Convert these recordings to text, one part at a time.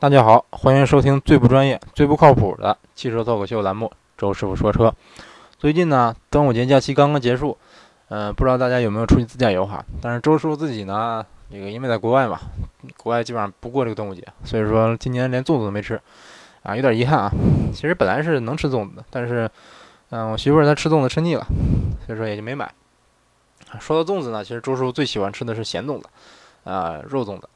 大家好，欢迎收听最不专业、最不靠谱的汽车脱口秀栏目《周师傅说车》。最近呢，端午节假期刚刚结束，嗯，不知道大家有没有出去自驾游哈？但是周师傅自己呢，这个因为在国外嘛，国外基本上不过这个端午节，所以说今年连粽子都没吃，啊，有点遗憾啊。其实本来是能吃粽子的，但是，嗯，我媳妇儿她吃粽子吃腻了，所以说也就没买。说到粽子呢，其实周师傅最喜欢吃的是咸粽子，啊，肉粽子。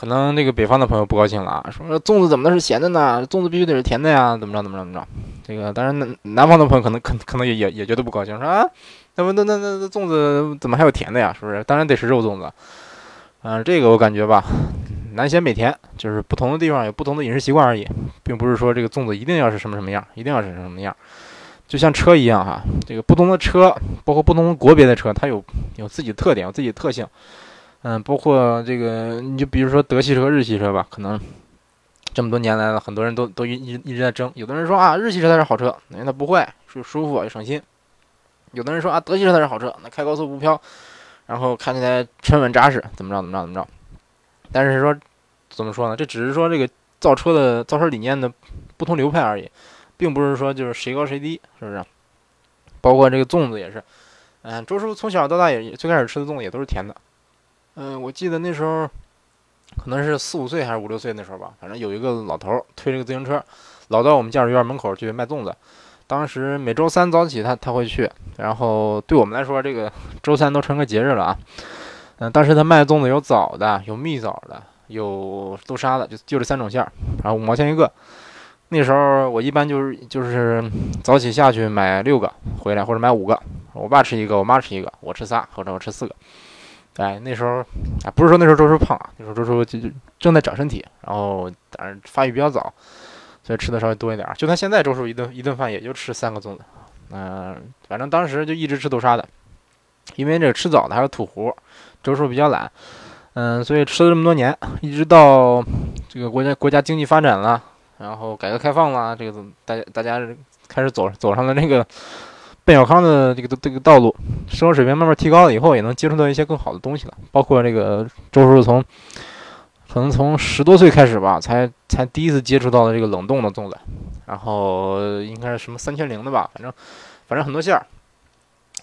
可能那个北方的朋友不高兴了啊，说粽子怎么能是咸的呢？粽子必须得是甜的呀，怎么着怎么着怎么着？这个当然南南方的朋友可能可可能也也也觉得不高兴，说啊，那么那那那那粽子怎么还有甜的呀？是不是？当然得是肉粽子。嗯，这个我感觉吧，南咸北甜，就是不同的地方有不同的饮食习惯而已，并不是说这个粽子一定要是什么什么样，一定要是什么样。就像车一样哈，这个不同的车，包括不同国别的车，它有有自己的特点，有自己的特性。嗯，包括这个，你就比如说德系车、日系车吧，可能这么多年来了，很多人都都一一一直在争。有的人说啊，日系车才是好车，因为它不坏，舒舒服又省心；有的人说啊，德系车才是好车，那开高速不飘，然后看起来沉稳扎实，怎么着怎么着怎么着。但是说怎么说呢？这只是说这个造车的造车理念的不同流派而已，并不是说就是谁高谁低，是不是？包括这个粽子也是，嗯，周师傅从小到大也最开始吃的粽子也都是甜的。嗯，我记得那时候可能是四五岁还是五六岁那时候吧，反正有一个老头推着个自行车，老到我们驾驶院门口去卖粽子。当时每周三早起他他会去，然后对我们来说这个 周三都成个节日了啊。嗯，当时他卖粽子有枣的，有蜜枣的，有豆沙的，就就这三种馅儿，然后五毛钱一个。那时候我一般就是就是早起下去买六个回来，或者买五个，我爸吃一个，我妈吃一个，我吃仨，或者我吃四个。哎，那时候，哎，不是说那时候周叔胖啊，那时候周叔就正在长身体，然后当然发育比较早，所以吃的稍微多一点。就他现在周叔一顿一顿饭也就吃三个粽子，嗯，反正当时就一直吃豆沙的，因为这个吃枣的还有土糊，周叔比较懒，嗯，所以吃了这么多年，一直到这个国家国家经济发展了，然后改革开放了，这个大家大家开始走走上了那个。奔小康的这个这个道路，生活水平慢慢提高了以后，也能接触到一些更好的东西了。包括这个周叔从可能从十多岁开始吧，才才第一次接触到了这个冷冻的粽子，然后应该是什么三千零的吧，反正反正很多馅儿。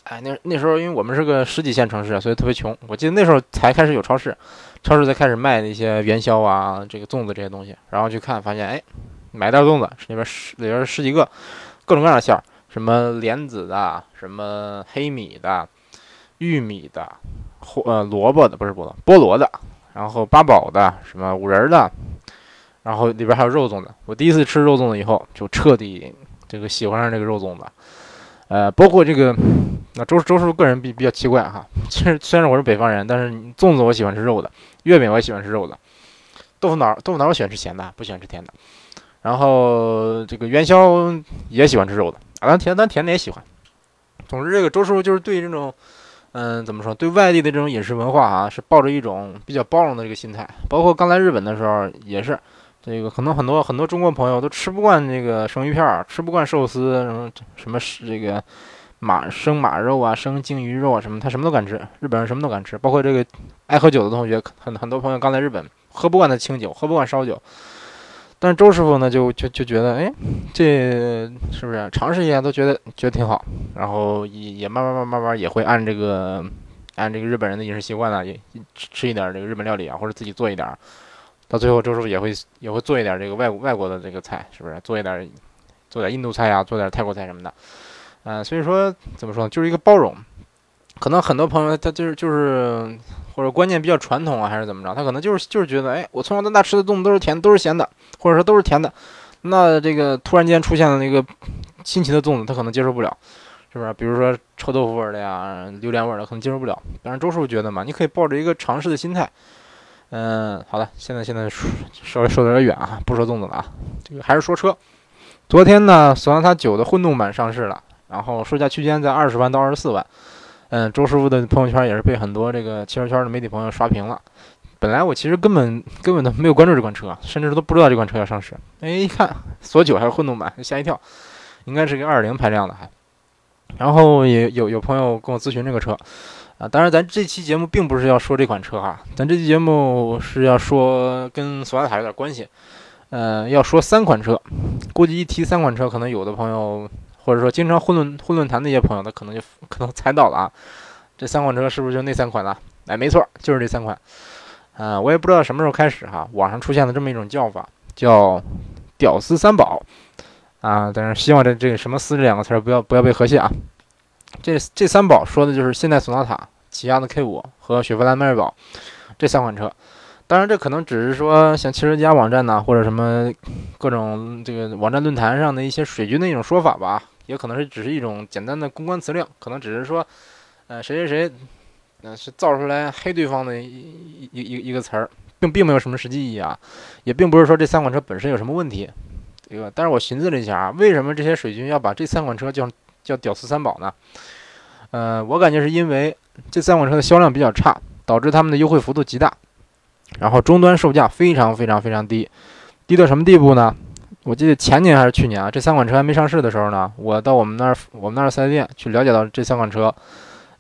哎，那那时候因为我们是个十几线城市，所以特别穷。我记得那时候才开始有超市，超市才开始卖那些元宵啊，这个粽子这些东西。然后去看，发现哎，买袋粽子里边十里边十几个各种各样的馅儿。什么莲子的，什么黑米的，玉米的，或呃萝卜的，不是菠萝，菠萝的，然后八宝的，什么五仁的，然后里边还有肉粽子。我第一次吃肉粽子以后，就彻底这个喜欢上这个肉粽子。呃，包括这个，那周周师傅个人比比较奇怪哈，其实虽然我是北方人，但是粽子我喜欢吃肉的，月饼我也喜欢吃肉的，豆腐脑豆腐脑我喜欢吃咸的，不喜欢吃甜的。然后这个元宵也喜欢吃肉的。啊，咱甜，咱甜的也喜欢。总之，这个周师傅就是对这种，嗯，怎么说，对外地的这种饮食文化啊，是抱着一种比较包容的这个心态。包括刚来日本的时候，也是这个，可能很多很多中国朋友都吃不惯这个生鱼片，吃不惯寿司，什么什么这个马生马肉啊，生鲸鱼肉啊，什么他什么都敢吃。日本人什么都敢吃，包括这个爱喝酒的同学，很很多朋友刚来日本，喝不惯的清酒，喝不惯烧酒。但是周师傅呢，就就就觉得，哎，这是不是尝试一下都觉得觉得挺好，然后也也慢慢慢慢慢也会按这个按这个日本人的饮食习惯呢，也吃一点这个日本料理啊，或者自己做一点，到最后周师傅也会也会做一点这个外外国的这个菜，是不是？做一点做点印度菜呀，做点泰国菜什么的，嗯，所以说怎么说呢，就是一个包容。可能很多朋友他就是就是，或者观念比较传统啊，还是怎么着？他可能就是就是觉得，哎，我从小到大吃的粽子都是甜，都是咸的，或者说都是甜的。那这个突然间出现了那个新奇的粽子，他可能接受不了，是不是？比如说臭豆腐味的呀，榴莲味的，可能接受不了。但是周师傅觉得嘛，你可以抱着一个尝试的心态。嗯，好的，现在现在稍微说的有点远啊，不说粽子了啊，这个还是说车。昨天呢，索纳塔九的混动版上市了，然后售价区间在二十万到二十四万。嗯，周师傅的朋友圈也是被很多这个汽车圈的媒体朋友刷屏了。本来我其实根本根本都没有关注这款车，甚至都不知道这款车要上市。哎，一看索九还是混动版，吓一跳，应该是个二零排量的还。然后也有有朋友跟我咨询这个车，啊，当然咱这期节目并不是要说这款车哈，咱这期节目是要说跟索纳塔有点关系，呃，要说三款车，估计一提三款车，可能有的朋友或者说经常混论混论坛的一些朋友，他可能就可能猜到了啊，这三款车是不是就那三款了？哎，没错，就是这三款，呃，我也不知道什么时候开始哈，网上出现了这么一种叫法，叫“屌丝三宝”。啊，但是希望这这个什么“丝”这两个词不要不要被和谐啊。这这三宝说的就是现代索纳塔、起亚的 K 五和雪佛兰迈锐宝这三款车。当然，这可能只是说像汽车家网站呐，或者什么各种这个网站论坛上的一些水军的一种说法吧，也可能是只是一种简单的公关词令，可能只是说，呃，谁谁谁，呃，是造出来黑对方的一一一一个词儿，并并没有什么实际意义啊，也并不是说这三款车本身有什么问题。这个，但是我寻思了一下啊，为什么这些水军要把这三款车叫叫“屌丝三宝”呢？呃，我感觉是因为这三款车的销量比较差，导致他们的优惠幅度极大，然后终端售价非常非常非常低，低到什么地步呢？我记得前年还是去年啊，这三款车还没上市的时候呢，我到我们那儿我们那儿四 S 店去了解到这三款车，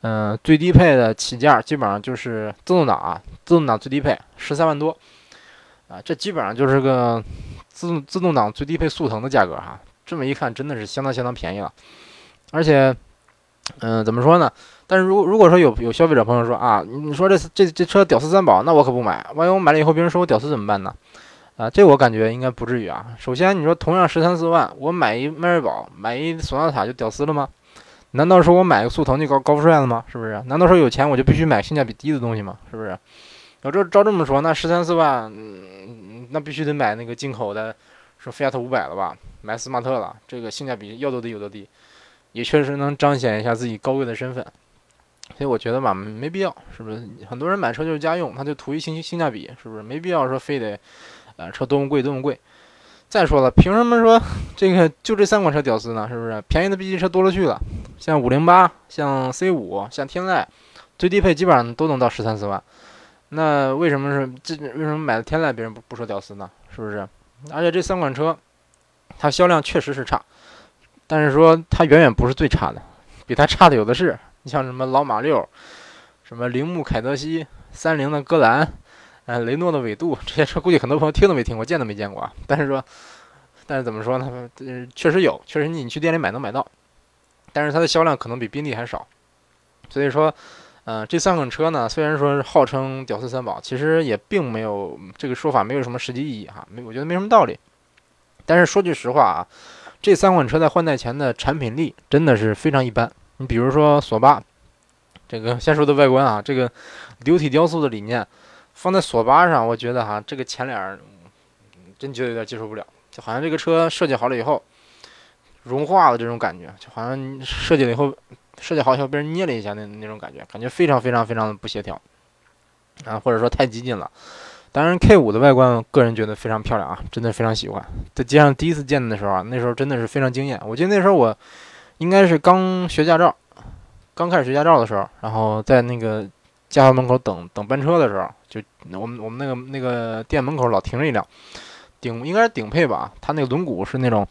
嗯，最低配的起价基本上就是自动挡啊，自动挡最低配十三万多，啊，这基本上就是个。自动自动挡最低配速腾的价格哈，这么一看真的是相当相当便宜了，而且，嗯，怎么说呢？但是如如果说有有消费者朋友说啊，你说这这这车屌丝三宝，那我可不买。万一我买了以后别人说我屌丝怎么办呢？啊，这我感觉应该不至于啊。首先你说同样十三四万，我买一迈锐宝，买一索纳塔就屌丝了吗？难道说我买个速腾就高高富帅了吗？是不是？难道说有钱我就必须买性价比低的东西吗？是不是？要这照这么说，那十三四万，嗯，那必须得买那个进口的，说菲亚特五百了吧？买斯马特了，这个性价比要多低有多低，也确实能彰显一下自己高贵的身份。所以我觉得吧，没必要，是不是？很多人买车就是家用，他就图一性性价比，是不是？没必要说非得，呃，车多么贵多么贵。再说了，凭什么说这个就这三款车屌丝呢？是不是？便宜的 B 级车多了去了，像五零八，像 C 五，像天籁，最低配基本上都能到十三四万。那为什么是这？为什么买了天籁别人不不说屌丝呢？是不是？而且这三款车，它销量确实是差，但是说它远远不是最差的，比它差的有的是。像什么老马六，什么铃木凯泽西，三菱的戈兰，呃，雷诺的纬度，这些车估计很多朋友听都没听过，见都没见过啊。但是说，但是怎么说呢？确实有，确实你去店里买能买到，但是它的销量可能比宾利还少，所以说。嗯，这三款车呢，虽然说是号称“屌丝三宝”，其实也并没有这个说法没有什么实际意义哈，没我觉得没什么道理。但是说句实话啊，这三款车在换代前的产品力真的是非常一般。你比如说索八，这个先说的外观啊，这个流体雕塑的理念放在索八上，我觉得哈，这个前脸真觉得有点接受不了，就好像这个车设计好了以后融化了这种感觉，就好像设计了以后。设计好以后被人捏了一下，那那种感觉，感觉非常非常非常的不协调，啊，或者说太激进了。当然，K 五的外观，个人觉得非常漂亮啊，真的非常喜欢。在街上第一次见的时候啊，那时候真的是非常惊艳。我记得那时候我应该是刚学驾照，刚开始学驾照的时候，然后在那个驾校门口等等班车的时候，就我们我们那个那个店门口老停着一辆顶，应该是顶配吧，它那个轮毂是那种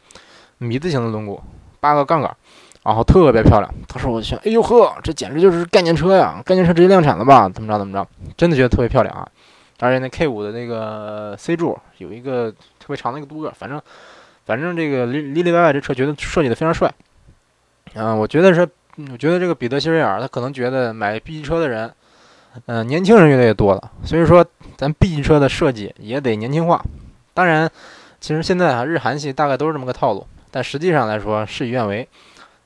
米字形的轮毂，八个杠杆。然后特别漂亮，当时我就想，哎呦呵，这简直就是概念车呀！概念车直接量产了吧？怎么着怎么着？真的觉得特别漂亮啊！而且那 K 五的那个 C 柱有一个特别长的一个镀铬，反正反正这个里里里外外这车觉得设计的非常帅。嗯，我觉得是，我觉得这个彼得希瑞尔他可能觉得买 B 级车的人，嗯，年轻人越来越多了，所以说咱 B 级车的设计也得年轻化。当然，其实现在啊，日韩系大概都是这么个套路，但实际上来说事与愿违。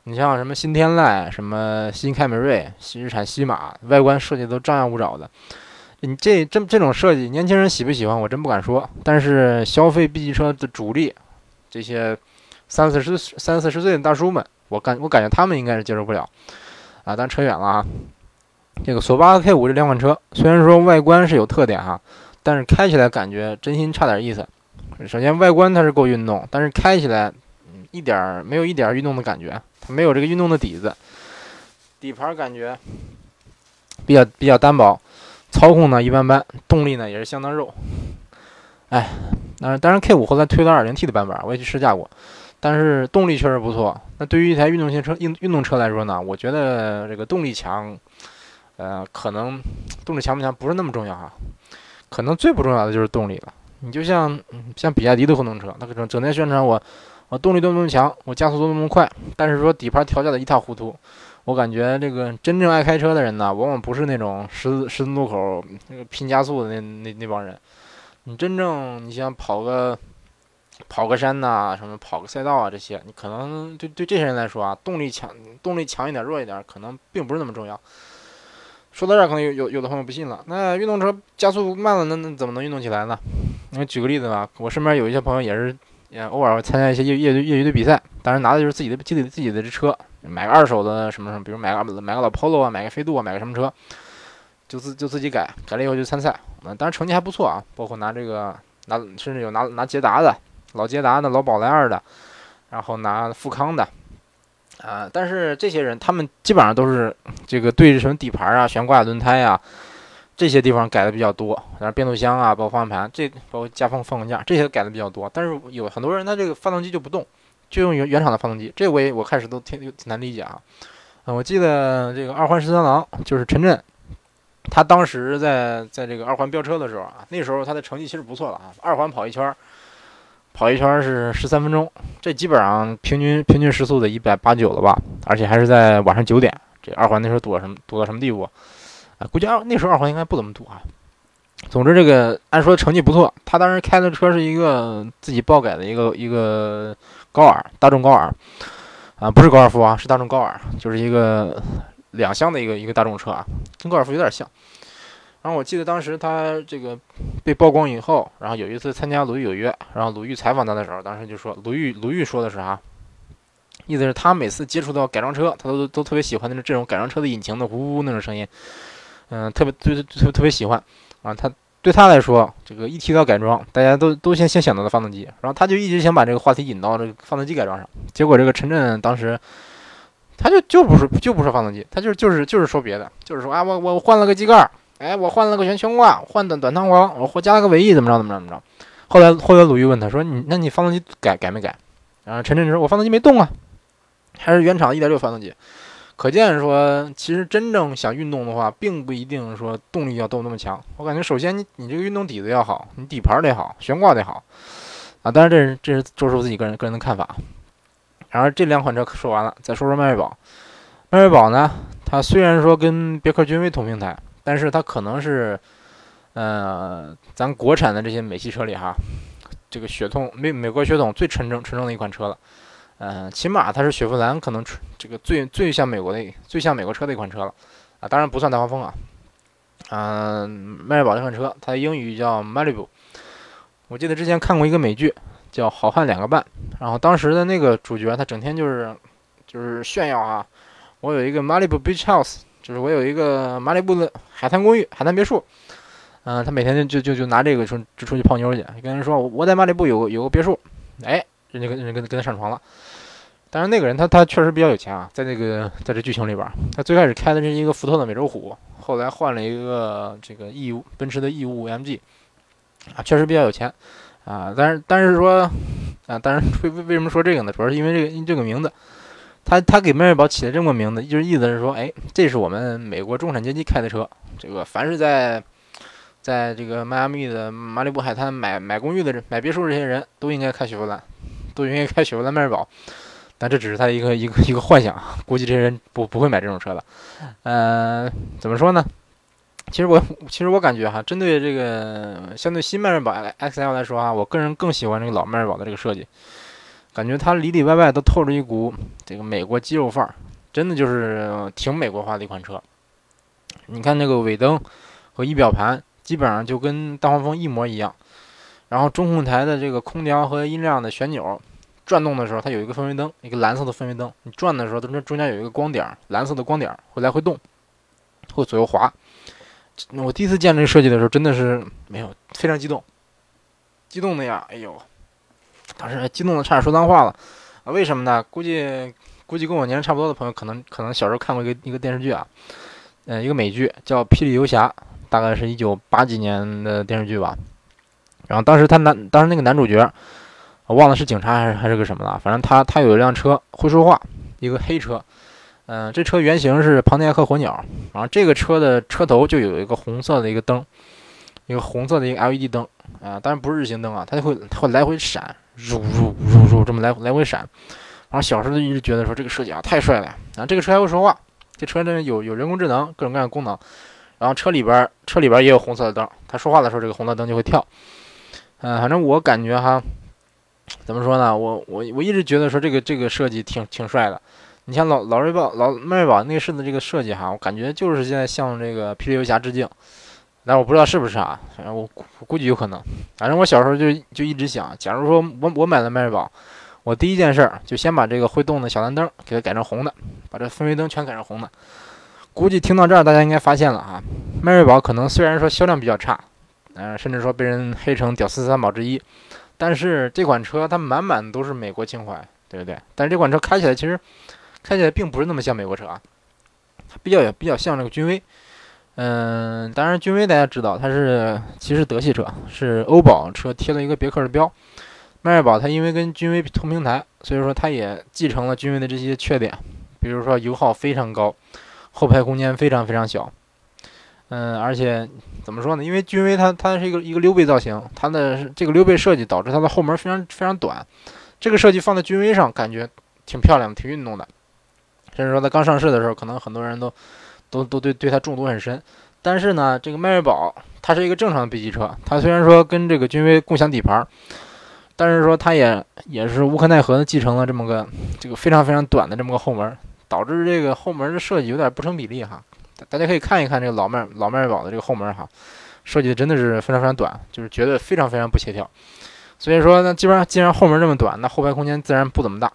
你像什么新天籁、什么新凯美瑞、新日产西马，外观设计都张牙舞爪的。你这这这种设计，年轻人喜不喜欢？我真不敢说。但是消费 B 级车的主力，这些三四十、三四十岁的大叔们，我感我感觉他们应该是接受不了。啊，但扯远了啊。这个索八和 K 五这两款车，虽然说外观是有特点哈，但是开起来感觉真心差点意思。首先外观它是够运动，但是开起来一点没有一点运动的感觉。它没有这个运动的底子，底盘感觉比较比较单薄，操控呢一般般，动力呢也是相当肉。哎，当然当然 K 五后来推了 2.0T 的版本，我也去试驾过，但是动力确实不错，那对于一台运动型车、运运动车来说呢，我觉得这个动力强，呃，可能动力强不强不是那么重要哈，可能最不重要的就是动力了。你就像像比亚迪的混动车，它可能整天宣传我我动力多么强，我加速多么快，但是说底盘调教的一塌糊涂。我感觉这个真正爱开车的人呢，往往不是那种十字十字路口那个拼加速的那那那帮人。你真正你想跑个跑个山呐，什么跑个赛道啊，这些你可能对对这些人来说啊，动力强动力强一点弱一点，可能并不是那么重要。说到这儿，可能有有有的朋友不信了，那运动车加速慢了，那那怎么能运动起来呢？我举个例子吧，我身边有一些朋友也是，也偶尔会参加一些业业业余的比赛，当然拿的就是自己的自己的自己的这车。买个二手的什么什么，比如买个买个老 Polo 啊，买个飞度啊，买个什么车，就自就自己改，改了以后就参赛，嗯，当然成绩还不错啊，包括拿这个拿，甚至有拿拿捷达的，老捷达的老宝来二的，然后拿富康的，啊，但是这些人他们基本上都是这个对着什么底盘啊、悬挂轮胎啊这些地方改的比较多，然后变速箱啊、包括方向盘，这包括加风放架这些改的比较多，但是有很多人他这个发动机就不动。就用原原厂的发动机，这我也我开始都挺挺难理解啊。嗯，我记得这个二环十三郎就是陈震，他当时在在这个二环飙车的时候啊，那时候他的成绩其实不错了啊。二环跑一圈，跑一圈是十三分钟，这基本上平均平均时速得一百八九了吧？而且还是在晚上九点，这二环那时候堵什么堵到什么地步啊？估计二那时候二环应该不怎么堵啊。总之这个按说成绩不错，他当时开的车是一个自己爆改的一个一个。高尔，大众高尔，啊，不是高尔夫啊，是大众高尔，就是一个两厢的一个一个大众车啊，跟高尔夫有点像。然后我记得当时他这个被曝光以后，然后有一次参加《鲁豫有约》，然后鲁豫采访他的时候，当时就说鲁豫鲁豫说的是啊，意思是他每次接触到改装车，他都都特别喜欢那种这种改装车的引擎的呜呜那种声音，嗯，特别特特特别喜欢啊，他。对他来说，这个一提到改装，大家都都先先想到了发动机，然后他就一直想把这个话题引到这个发动机改装上。结果这个陈震当时，他就就不是就不说发动机，他就就是就是说别的，就是说啊，我我换了个机盖，哎，我换了个悬悬挂，换的短弹簧，我加了个尾翼，怎么着怎么着怎么着。后来后来鲁豫问他说，你那你发动机改改没改？然后陈震说，我发动机没动啊，还是原厂一点六发动机。可见说，其实真正想运动的话，并不一定说动力要都那么强。我感觉，首先你你这个运动底子要好，你底盘得好，悬挂得好啊。当然，这是这是周师傅自己个人个人的看法。然后这两款车说完了，再说说迈锐宝。迈锐宝呢，它虽然说跟别克君威同平台，但是它可能是，呃，咱国产的这些美系车里哈，这个血统美美国血统最纯正纯正的一款车了。嗯，起码它是雪佛兰可能这个最最像美国的最像美国车的一款车了啊，当然不算大黄蜂啊。嗯，迈锐宝这款车，它的英语叫 Malibu。我记得之前看过一个美剧叫《好汉两个半》，然后当时的那个主角他整天就是就是炫耀啊，我有一个 Malibu Beach House，就是我有一个马里布的海滩公寓、海滩别墅。嗯，他每天就就就拿这个出就出去泡妞去，跟人说我在马里布有有个别墅，哎，人家跟人跟跟他上床了。但是那个人他他确实比较有钱啊，在那个在这剧情里边，他最开始开的是一个福特的美洲虎，后来换了一个这个 E 奔驰的 E 五 MG，啊，确实比较有钱，啊，但是但是说，啊，但是为为什么说这个呢？主要是因为这个这个名字，他他给迈锐宝起了这么个名字，就是意思是说，哎，这是我们美国中产阶级开的车，这个凡是在在这个迈阿密的马里布海滩买买公寓的人、买别墅这些人都应该开雪佛兰，都应该开雪佛兰迈锐宝。但这只是他一个一个一个幻想，估计这些人不不会买这种车的。呃，怎么说呢？其实我其实我感觉哈，针对这个相对新迈锐宝 XL 来说啊，我个人更喜欢这个老迈锐宝的这个设计，感觉它里里外外都透着一股这个美国肌肉范儿，真的就是挺美国化的一款车。你看那个尾灯和仪表盘，基本上就跟大黄蜂一模一样。然后中控台的这个空调和音量的旋钮。转动的时候，它有一个氛围灯，一个蓝色的氛围灯。你转的时候，它这中间有一个光点，蓝色的光点会来回动，会左右滑。我第一次见这个设计的时候，真的是没有非常激动，激动的呀！哎呦，当时激动的差点说脏话了！为什么呢？估计估计跟我年龄差不多的朋友，可能可能小时候看过一个一个电视剧啊，嗯，一个美剧叫《霹雳游侠》，大概是一九八几年的电视剧吧。然后当时他男，当时那个男主角。我忘了是警察还是还是个什么了，反正他他有一辆车会说话，一个黑车，嗯，这车原型是庞迪亚克火鸟，然后这个车的车头就有一个红色的一个灯，一个红色的一个 LED 灯啊，当然不是日行灯啊，它就会它会来回闪，入入入入这么来来回闪，然后小时候就一直觉得说这个设计啊太帅了，然后这个车还会说话，这车真的有有人工智能各种各样的功能，然后车里边车里边也有红色的灯，它说话的时候这个红色灯就会跳，嗯，反正我感觉哈。怎么说呢？我我我一直觉得说这个这个设计挺挺帅的。你像老老瑞宝、老迈锐宝内饰的这个设计哈，我感觉就是现在向这个霹雳游侠致敬。但我不知道是不是啊，反正我我估计有可能。反正我小时候就就一直想，假如说我我买了迈锐宝，我第一件事儿就先把这个会动的小蓝灯给它改成红的，把这氛围灯全改成红的。估计听到这儿，大家应该发现了哈，迈锐宝可能虽然说销量比较差，嗯，甚至说被人黑成屌丝三宝之一。但是这款车它满满都是美国情怀，对不对？但是这款车开起来其实看起来并不是那么像美国车啊，它比较也比较像这个君威。嗯，当然君威大家知道它是其实德系车，是欧宝车贴了一个别克的标。迈锐宝它因为跟君威同平台，所以说它也继承了君威的这些缺点，比如说油耗非常高，后排空间非常非常小。嗯，而且。怎么说呢？因为君威它它是一个一个溜背造型，它的这个溜背设计导致它的后门非常非常短。这个设计放在君威上，感觉挺漂亮、挺运动的。甚至说它刚上市的时候，可能很多人都都都对对它中毒很深。但是呢，这个迈锐宝它是一个正常的 B 级车，它虽然说跟这个君威共享底盘，但是说它也也是无可奈何的继承了这么个这个非常非常短的这么个后门，导致这个后门的设计有点不成比例哈。大家可以看一看这个老迈老迈锐宝的这个后门哈，设计的真的是非常非常短，就是觉得非常非常不协调。所以说呢，基本上既然后门这么短，那后排空间自然不怎么大。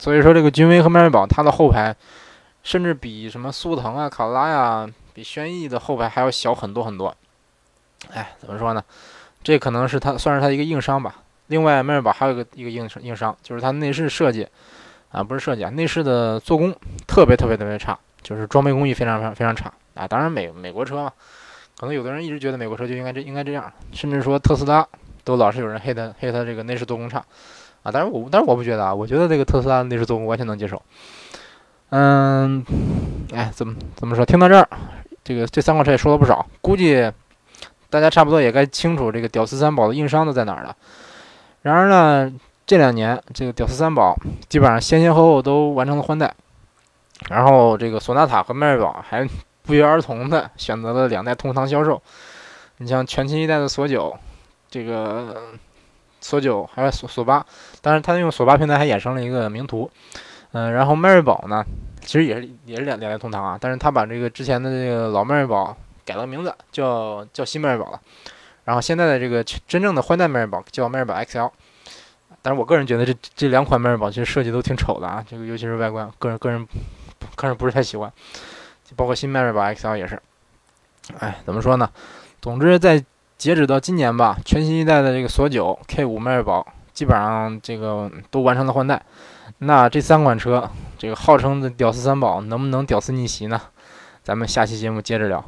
所以说这个君威和迈锐宝它的后排，甚至比什么速腾啊、卡罗拉呀，比轩逸的后排还要小很多很多。哎，怎么说呢？这可能是它算是它一个硬伤吧。另外，迈锐宝还有一个一个硬硬伤，就是它内饰设计啊，不是设计啊，内饰的做工特别特别特别差。就是装备工艺非常非常非常差啊！当然美美国车嘛，可能有的人一直觉得美国车就应该这应该这样，甚至说特斯拉都老是有人黑它黑它这个内饰做工差啊！但是我但是我不觉得啊，我觉得这个特斯拉的内饰做工完全能接受。嗯，哎，怎么怎么说？听到这儿，这个这三款车也说了不少，估计大家差不多也该清楚这个屌丝三宝的硬伤都在哪儿了。然而呢，这两年这个屌丝三宝基本上先先后后都完成了换代。然后这个索纳塔和迈锐宝还不约而同的选择了两代同堂销售。你像全新一代的索九，这个索九还有索索八，但是它用索八平台还衍生了一个名图。嗯，然后迈锐宝呢，其实也是也是两两代同堂啊，但是他把这个之前的这个老迈锐宝改了名字，叫叫新迈锐宝了。然后现在的这个真正的换代迈锐宝叫迈锐宝 XL。但是我个人觉得这这两款迈锐宝其实设计都挺丑的啊，这个尤其是外观，个人个人。个人不是太喜欢，包括新迈锐宝 XL 也是。哎，怎么说呢？总之，在截止到今年吧，全新一代的这个索九、K 五迈锐宝基本上这个都完成了换代。那这三款车，这个号称的屌丝三宝，能不能屌丝逆袭呢？咱们下期节目接着聊。